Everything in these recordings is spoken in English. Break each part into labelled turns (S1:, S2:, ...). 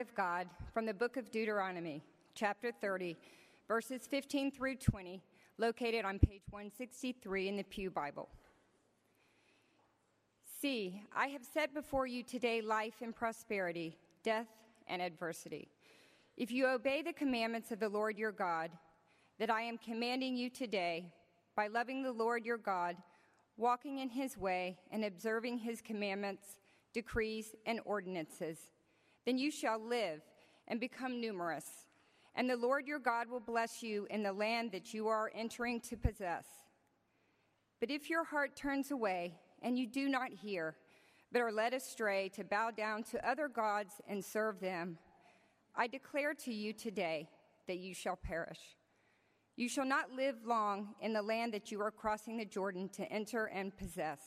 S1: of God from the book of Deuteronomy, chapter 30, verses 15 through 20, located on page 163 in the Pew Bible. See, I have set before you today life and prosperity, death and adversity. If you obey the commandments of the Lord your God, that I am commanding you today, by loving the Lord your God, walking in his way, and observing his commandments, decrees, and ordinances, then you shall live and become numerous. And the Lord your God will bless you in the land that you are entering to possess. But if your heart turns away and you do not hear, but are led astray to bow down to other gods and serve them, I declare to you today that you shall perish. You shall not live long in the land that you are crossing the Jordan to enter and possess.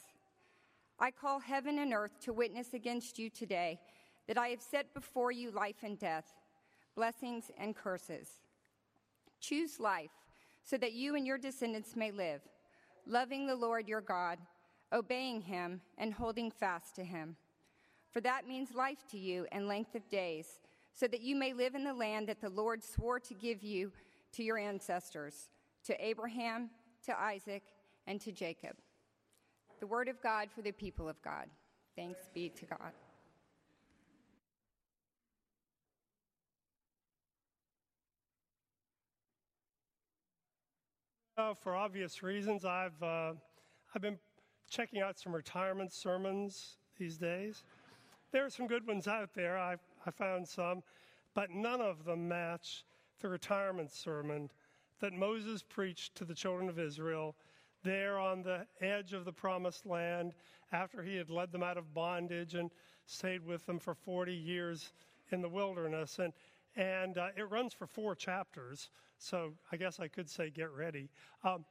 S1: I call heaven and earth to witness against you today that I have set before you life and death, blessings and curses. Choose life so that you and your descendants may live, loving the Lord your God, obeying him, and holding fast to him. For that means life to you and length of days, so that you may live in the land that the Lord swore to give you to your ancestors, to Abraham, to Isaac, and to Jacob. The word of God for the people of God. Thanks be to God.
S2: Uh, for obvious reasons, I've, uh, I've been checking out some retirement sermons these days. There are some good ones out there. I, I found some, but none of them match the retirement sermon that Moses preached to the children of Israel there on the edge of the promised land after he had led them out of bondage and stayed with them for 40 years in the wilderness. And, and uh, it runs for four chapters, so I guess I could say get ready. Um,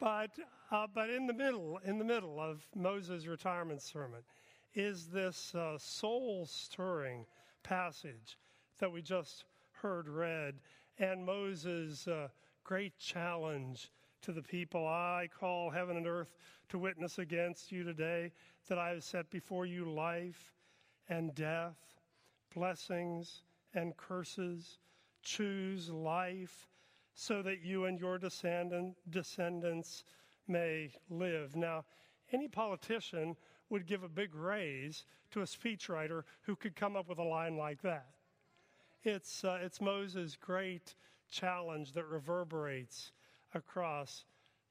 S2: but, uh, but in the middle, in the middle of Moses' retirement sermon, is this uh, soul stirring passage that we just heard read, and Moses' uh, great challenge to the people I call heaven and earth to witness against you today that I have set before you life and death, blessings and curses. Choose life so that you and your descendant, descendants may live. Now, any politician would give a big raise to a speechwriter who could come up with a line like that. It's, uh, it's Moses' great challenge that reverberates across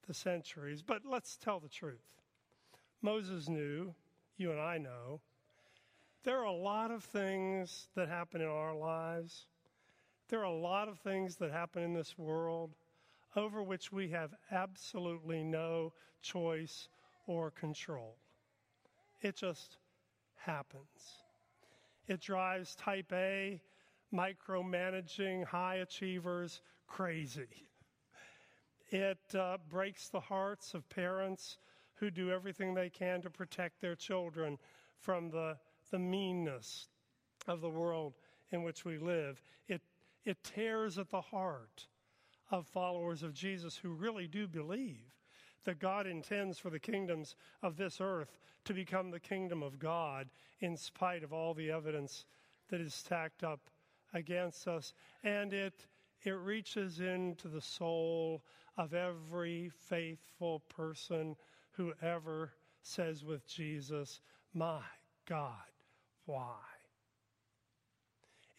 S2: the centuries. But let's tell the truth. Moses knew, you and I know, there are a lot of things that happen in our lives. There are a lot of things that happen in this world over which we have absolutely no choice or control. It just happens. It drives type A, micromanaging high achievers crazy. It uh, breaks the hearts of parents who do everything they can to protect their children from the, the meanness of the world in which we live. It, it tears at the heart of followers of Jesus who really do believe that God intends for the kingdoms of this earth to become the kingdom of God in spite of all the evidence that is stacked up against us. And it, it reaches into the soul of every faithful person who ever says with Jesus, My God, why?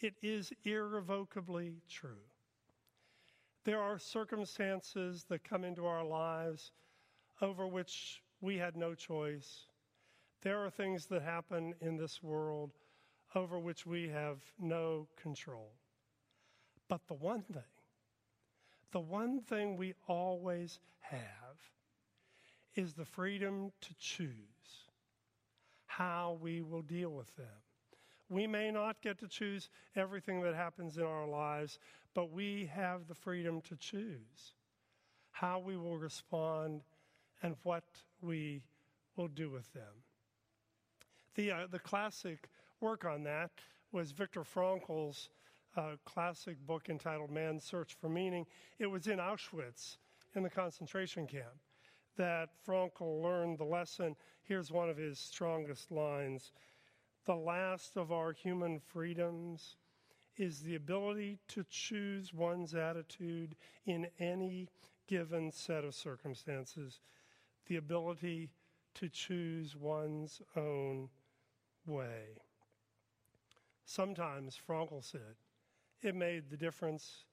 S2: It is irrevocably true. There are circumstances that come into our lives over which we had no choice. There are things that happen in this world over which we have no control. But the one thing the one thing we always have is the freedom to choose how we will deal with them. We may not get to choose everything that happens in our lives, but we have the freedom to choose how we will respond and what we will do with them. The, uh, the classic work on that was Viktor Frankl's a classic book entitled Man's Search for Meaning. It was in Auschwitz, in the concentration camp, that Frankl learned the lesson. Here's one of his strongest lines The last of our human freedoms is the ability to choose one's attitude in any given set of circumstances, the ability to choose one's own way. Sometimes, Frankl said, it made the difference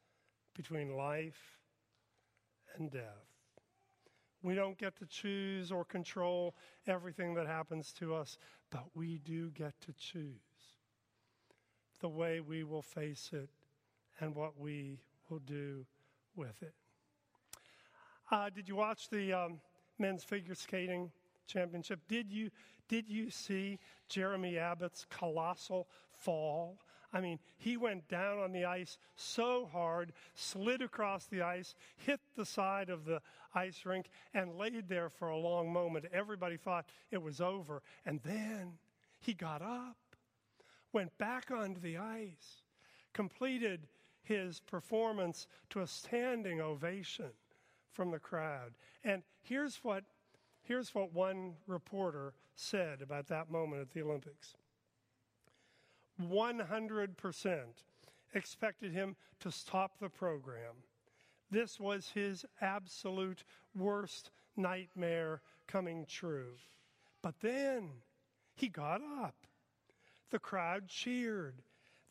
S2: between life and death. We don't get to choose or control everything that happens to us, but we do get to choose the way we will face it and what we will do with it. Uh, did you watch the um, men's figure skating championship? Did you did you see Jeremy Abbott's colossal fall? I mean, he went down on the ice so hard, slid across the ice, hit the side of the ice rink, and laid there for a long moment. Everybody thought it was over. And then he got up, went back onto the ice, completed his performance to a standing ovation from the crowd. And here's what, here's what one reporter said about that moment at the Olympics 100% expected him to stop the program. This was his absolute worst nightmare coming true. But then he got up. The crowd cheered.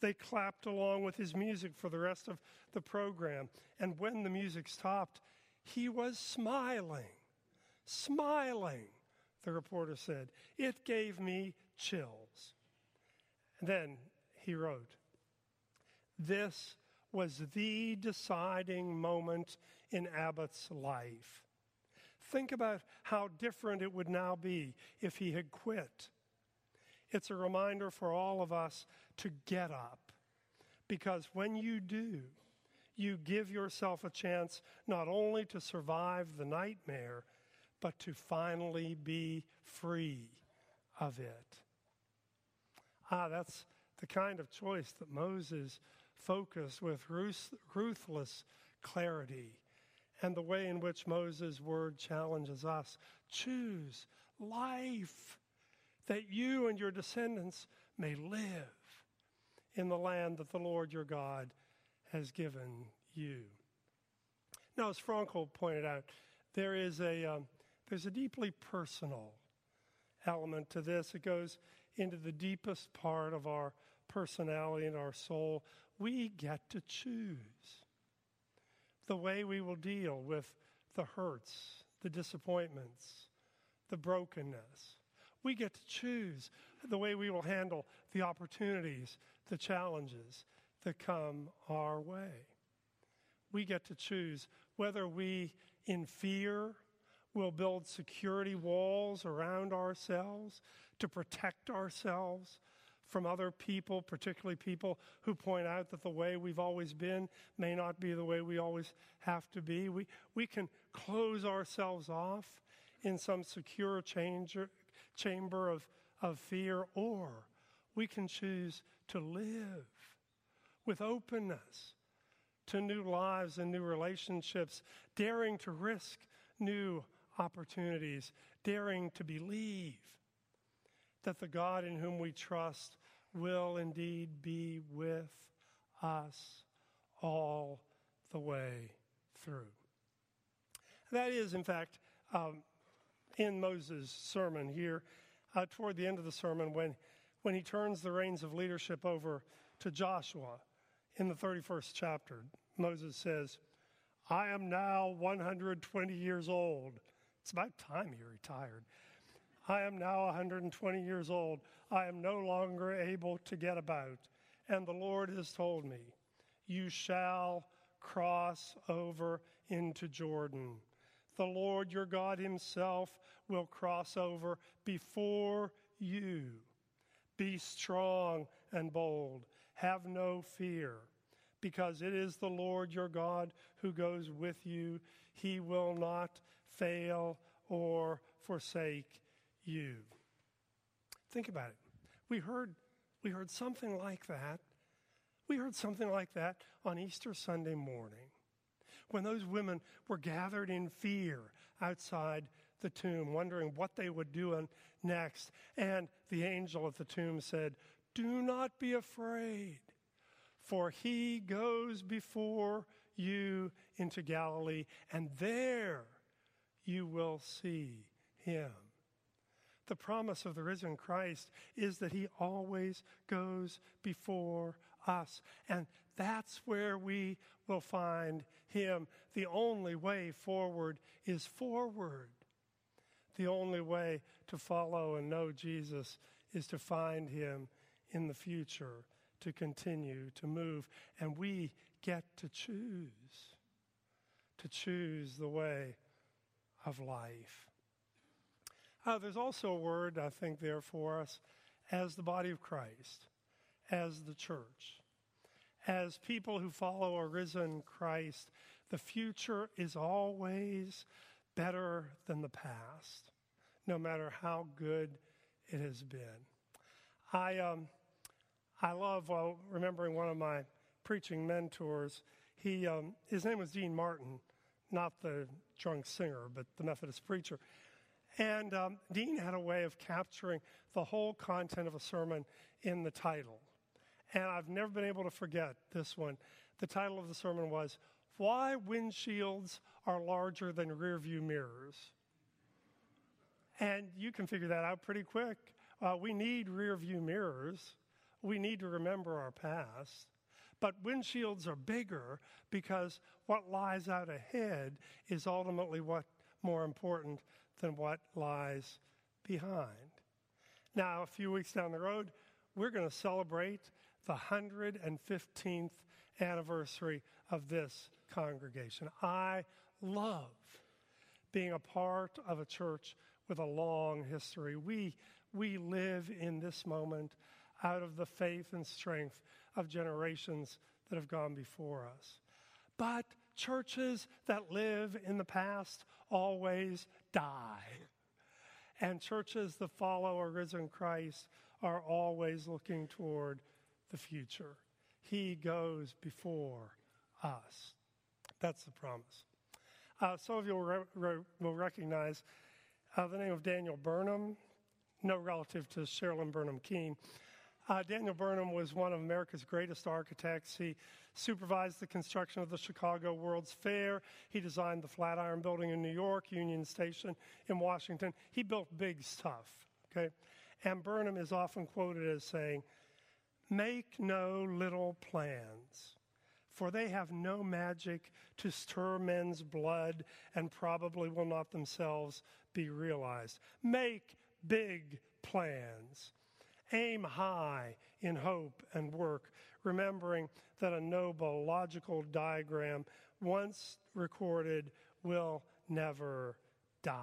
S2: They clapped along with his music for the rest of the program. And when the music stopped, he was smiling. Smiling, the reporter said. It gave me chills. Then he wrote, This was the deciding moment in Abbott's life. Think about how different it would now be if he had quit. It's a reminder for all of us to get up. Because when you do, you give yourself a chance not only to survive the nightmare, but to finally be free of it. Ah, that's the kind of choice that Moses focused with ruthless clarity and the way in which Moses' word challenges us. Choose life that you and your descendants may live in the land that the Lord your God has given you. Now, as Frankl pointed out, there is a, um, there's a deeply personal element to this. It goes into the deepest part of our personality and our soul. We get to choose the way we will deal with the hurts, the disappointments, the brokenness. We get to choose the way we will handle the opportunities, the challenges, that come our way. We get to choose whether we, in fear, will build security walls around ourselves to protect ourselves from other people, particularly people who point out that the way we've always been may not be the way we always have to be. We, we can close ourselves off in some secure changer, chamber of, of fear, or we can choose to live with openness to new lives and new relationships, daring to risk new opportunities, daring to believe that the God in whom we trust will indeed be with us all the way through. That is, in fact, um, in Moses' sermon here, uh, toward the end of the sermon, when, when he turns the reins of leadership over to Joshua in the 31st chapter, Moses says, I am now 120 years old. It's about time he retired. I am now 120 years old. I am no longer able to get about. And the Lord has told me, You shall cross over into Jordan. The Lord your God himself will cross over before you. Be strong and bold. Have no fear, because it is the Lord your God who goes with you. He will not fail or forsake you. Think about it. We heard, we heard something like that. We heard something like that on Easter Sunday morning when those women were gathered in fear outside the tomb, wondering what they would do next. And the angel at the tomb said, do not be afraid, For he goes before you into Galilee, and there you will see him. The promise of the risen Christ is that he always goes before us. And that's where we will find him. The only way forward is forward. The only way to follow and know Jesus is to find him in the future, to continue to move. And we get to choose, to choose the way of life. Uh, there's also a word, I think, there for us as the body of Christ, as the church, as people who follow a risen Christ. The future is always better than the past, no matter how good it has been. I, um, I love uh, remembering one of my preaching mentors. He, um, his name was Dean Martin, not the drunk singer, but the Methodist preacher. And um, Dean had a way of capturing the whole content of a sermon in the title. And I've never been able to forget this one. The title of the sermon was Why Windshields Are Larger Than Rearview Mirrors. And you can figure that out pretty quick. Uh, we need rearview mirrors. We need to remember our past. But windshields are bigger because what lies out ahead is ultimately what more important than what lies behind. Now, a few weeks down the road, we're going to celebrate the 115th anniversary of this congregation. I love being a part of a church with a long history. We, we live in this moment out of the faith and strength of generations that have gone before us. But churches that live in the past always die. And churches that follow a risen Christ are always looking toward the future. He goes before us. That's the promise. Uh, some of you will, re- re- will recognize uh, the name of Daniel Burnham, no relative to Sherilyn Burnham Keene. Uh, Daniel Burnham was one of America's greatest architects. He supervised the construction of the Chicago World's Fair. He designed the Flatiron Building in New York, Union Station in Washington. He built big stuff, okay? And Burnham is often quoted as saying, Make no little plans, for they have no magic to stir men's blood and probably will not themselves be realized. Make big plans. Aim high in hope and work, remembering that a noble logical diagram, once recorded, will never die.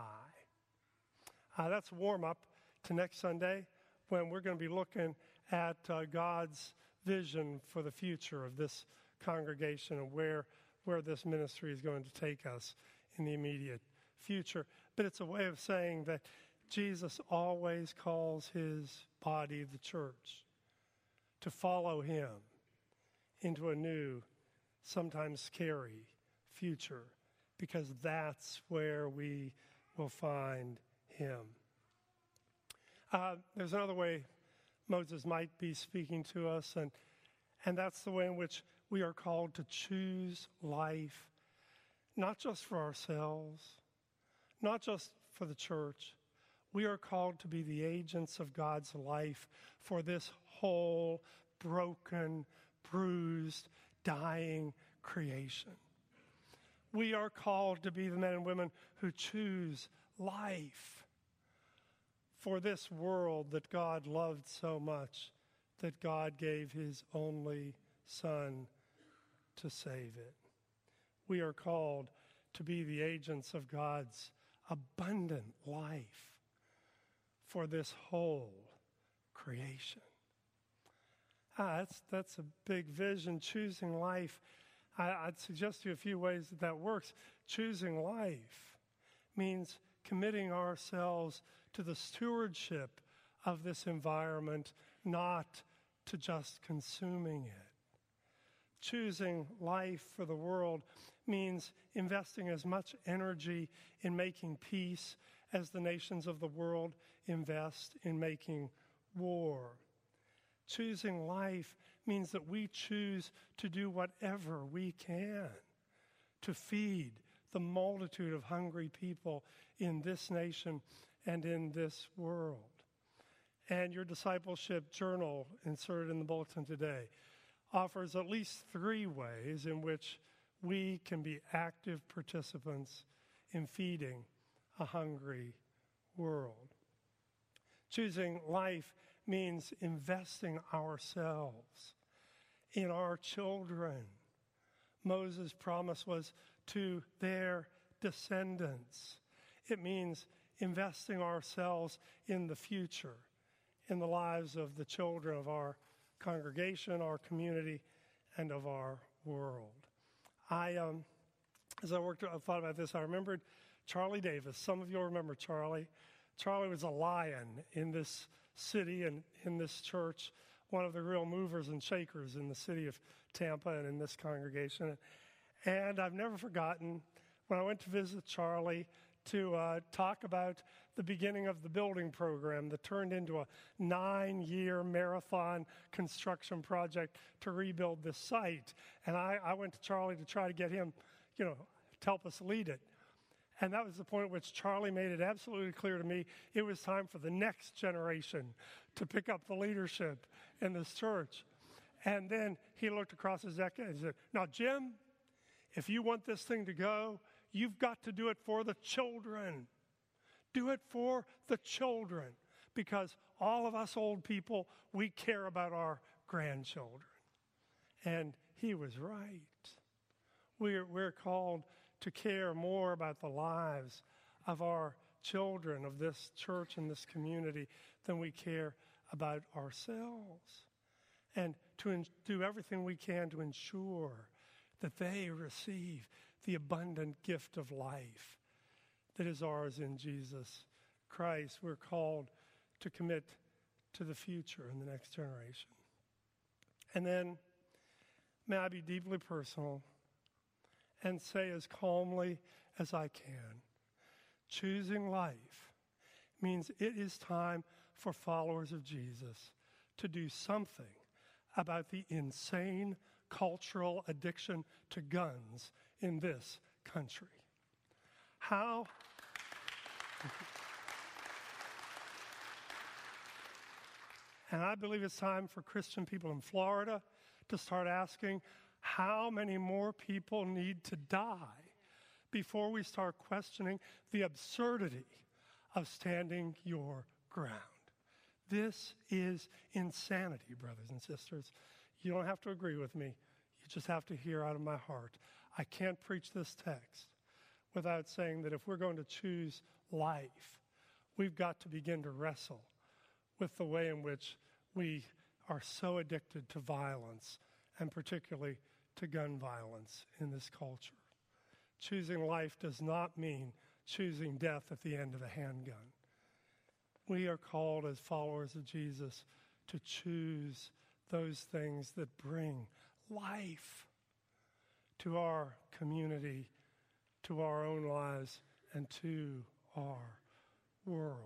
S2: Uh, that's warm up to next Sunday when we're going to be looking at uh, God's vision for the future of this congregation and where, where this ministry is going to take us in the immediate future. But it's a way of saying that Jesus always calls his body, the church, to follow him into a new, sometimes scary future, because that's where we will find him. Uh, there's another way Moses might be speaking to us, and, and that's the way in which we are called to choose life, not just for ourselves, not just for the church, we are called to be the agents of God's life for this whole broken, bruised, dying creation. We are called to be the men and women who choose life for this world that God loved so much that God gave his only Son to save it. We are called to be the agents of God's abundant life for this whole creation. Ah, that's, that's a big vision, choosing life. I, would suggest to you a few ways that that works. Choosing life means committing ourselves to the stewardship of this environment, not to just consuming it. Choosing life for the world means investing as much energy in making peace as the nations of the world invest in making war. Choosing life means that we choose to do whatever we can to feed the multitude of hungry people in this nation and in this world. And your discipleship journal, inserted in the bulletin today, offers at least three ways in which we can be active participants in feeding a hungry world. Choosing life means investing ourselves in our children. Moses' promise was to their descendants. It means investing ourselves in the future, in the lives of the children of our congregation, our community, and of our world. I, um, as I worked, I thought about this. I remembered Charlie Davis. Some of you remember Charlie. Charlie was a lion in this city and in this church, one of the real movers and shakers in the city of Tampa and in this congregation. And I've never forgotten when I went to visit Charlie to uh, talk about the beginning of the building program that turned into a nine year marathon construction project to rebuild this site. And I, I went to Charlie to try to get him, you know, to help us lead it. And that was the point at which Charlie made it absolutely clear to me it was time for the next generation to pick up the leadership in this church. And then he looked across his deck and said, Now, Jim, if you want this thing to go, you've got to do it for the children. Do it for the children because all of us old people, we care about our grandchildren. And he was right. We're, we're called to care more about the lives of our children, of this church and this community, than we care about ourselves. And to do everything we can to ensure that they receive the abundant gift of life that is ours in Jesus Christ. We're called to commit to the future and the next generation. And then, may I be deeply personal and say as calmly as I can choosing life means it is time for followers of Jesus to do something about the insane cultural addiction to guns in this country. How? and I believe it's time for Christian people in Florida to start asking how many more people need to die before we start questioning the absurdity of standing your ground. This is insanity, brothers and sisters. You don't have to agree with me. You just have to hear out of my heart. I can't preach this text without saying that if we're going to choose life, we've got to begin to wrestle with the way in which we are so addicted to violence, and particularly to gun violence in this culture. Choosing life does not mean choosing death at the end of a handgun. We are called as followers of Jesus to choose those things that bring life to our community, to our own lives, and to our world.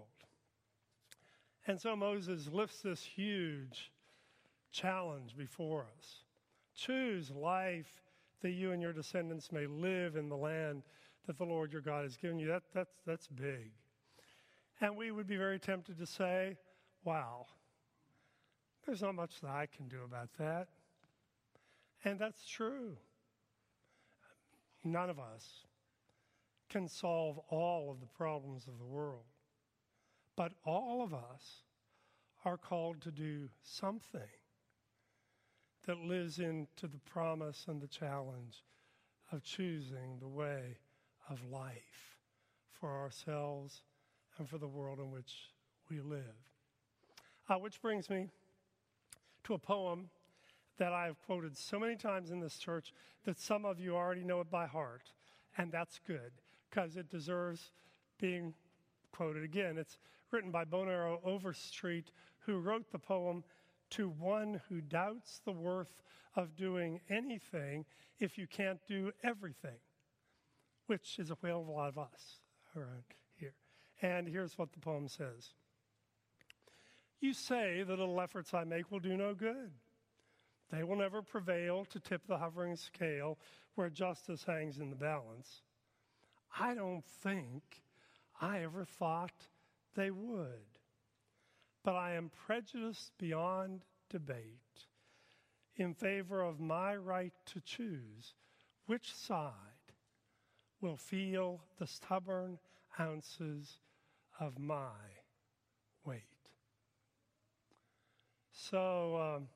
S2: And so Moses lifts this huge challenge before us. Choose life that you and your descendants may live in the land that the Lord your God has given you. That, that's, that's big. And we would be very tempted to say, wow, there's not much that I can do about that. And that's true. None of us can solve all of the problems of the world. But all of us are called to do something that lives into the promise and the challenge of choosing the way of life for ourselves and for the world in which we live. Uh, which brings me to a poem that I've quoted so many times in this church that some of you already know it by heart. And that's good because it deserves being quoted again. It's written by Bonaro Overstreet, who wrote the poem to one who doubts the worth of doing anything if you can't do everything, which is a whale of a lot of us around here. And here's what the poem says You say the little efforts I make will do no good. They will never prevail to tip the hovering scale where justice hangs in the balance. I don't think I ever thought they would. But I am prejudiced beyond debate in favor of my right to choose which side will feel the stubborn ounces of my weight. So, um,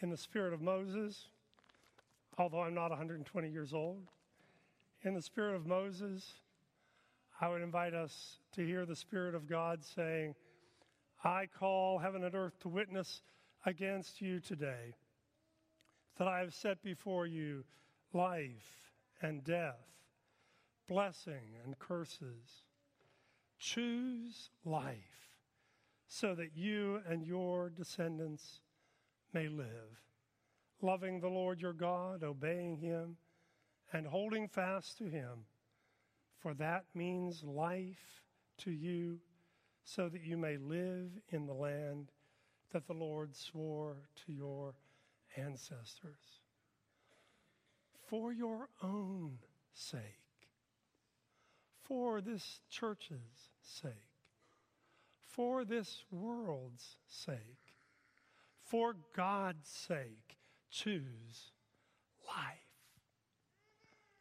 S2: in the spirit of Moses, although I'm not 120 years old, in the spirit of Moses, I would invite us to hear the Spirit of God saying, I call heaven and earth to witness against you today that I have set before you life and death, blessing and curses. Choose life so that you and your descendants may live, loving the Lord your God, obeying him, and holding fast to him for that means life to you, so that you may live in the land that the Lord swore to your ancestors. For your own sake, for this church's sake, for this world's sake, for God's sake, choose life.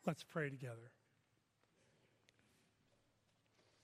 S2: Let's pray together.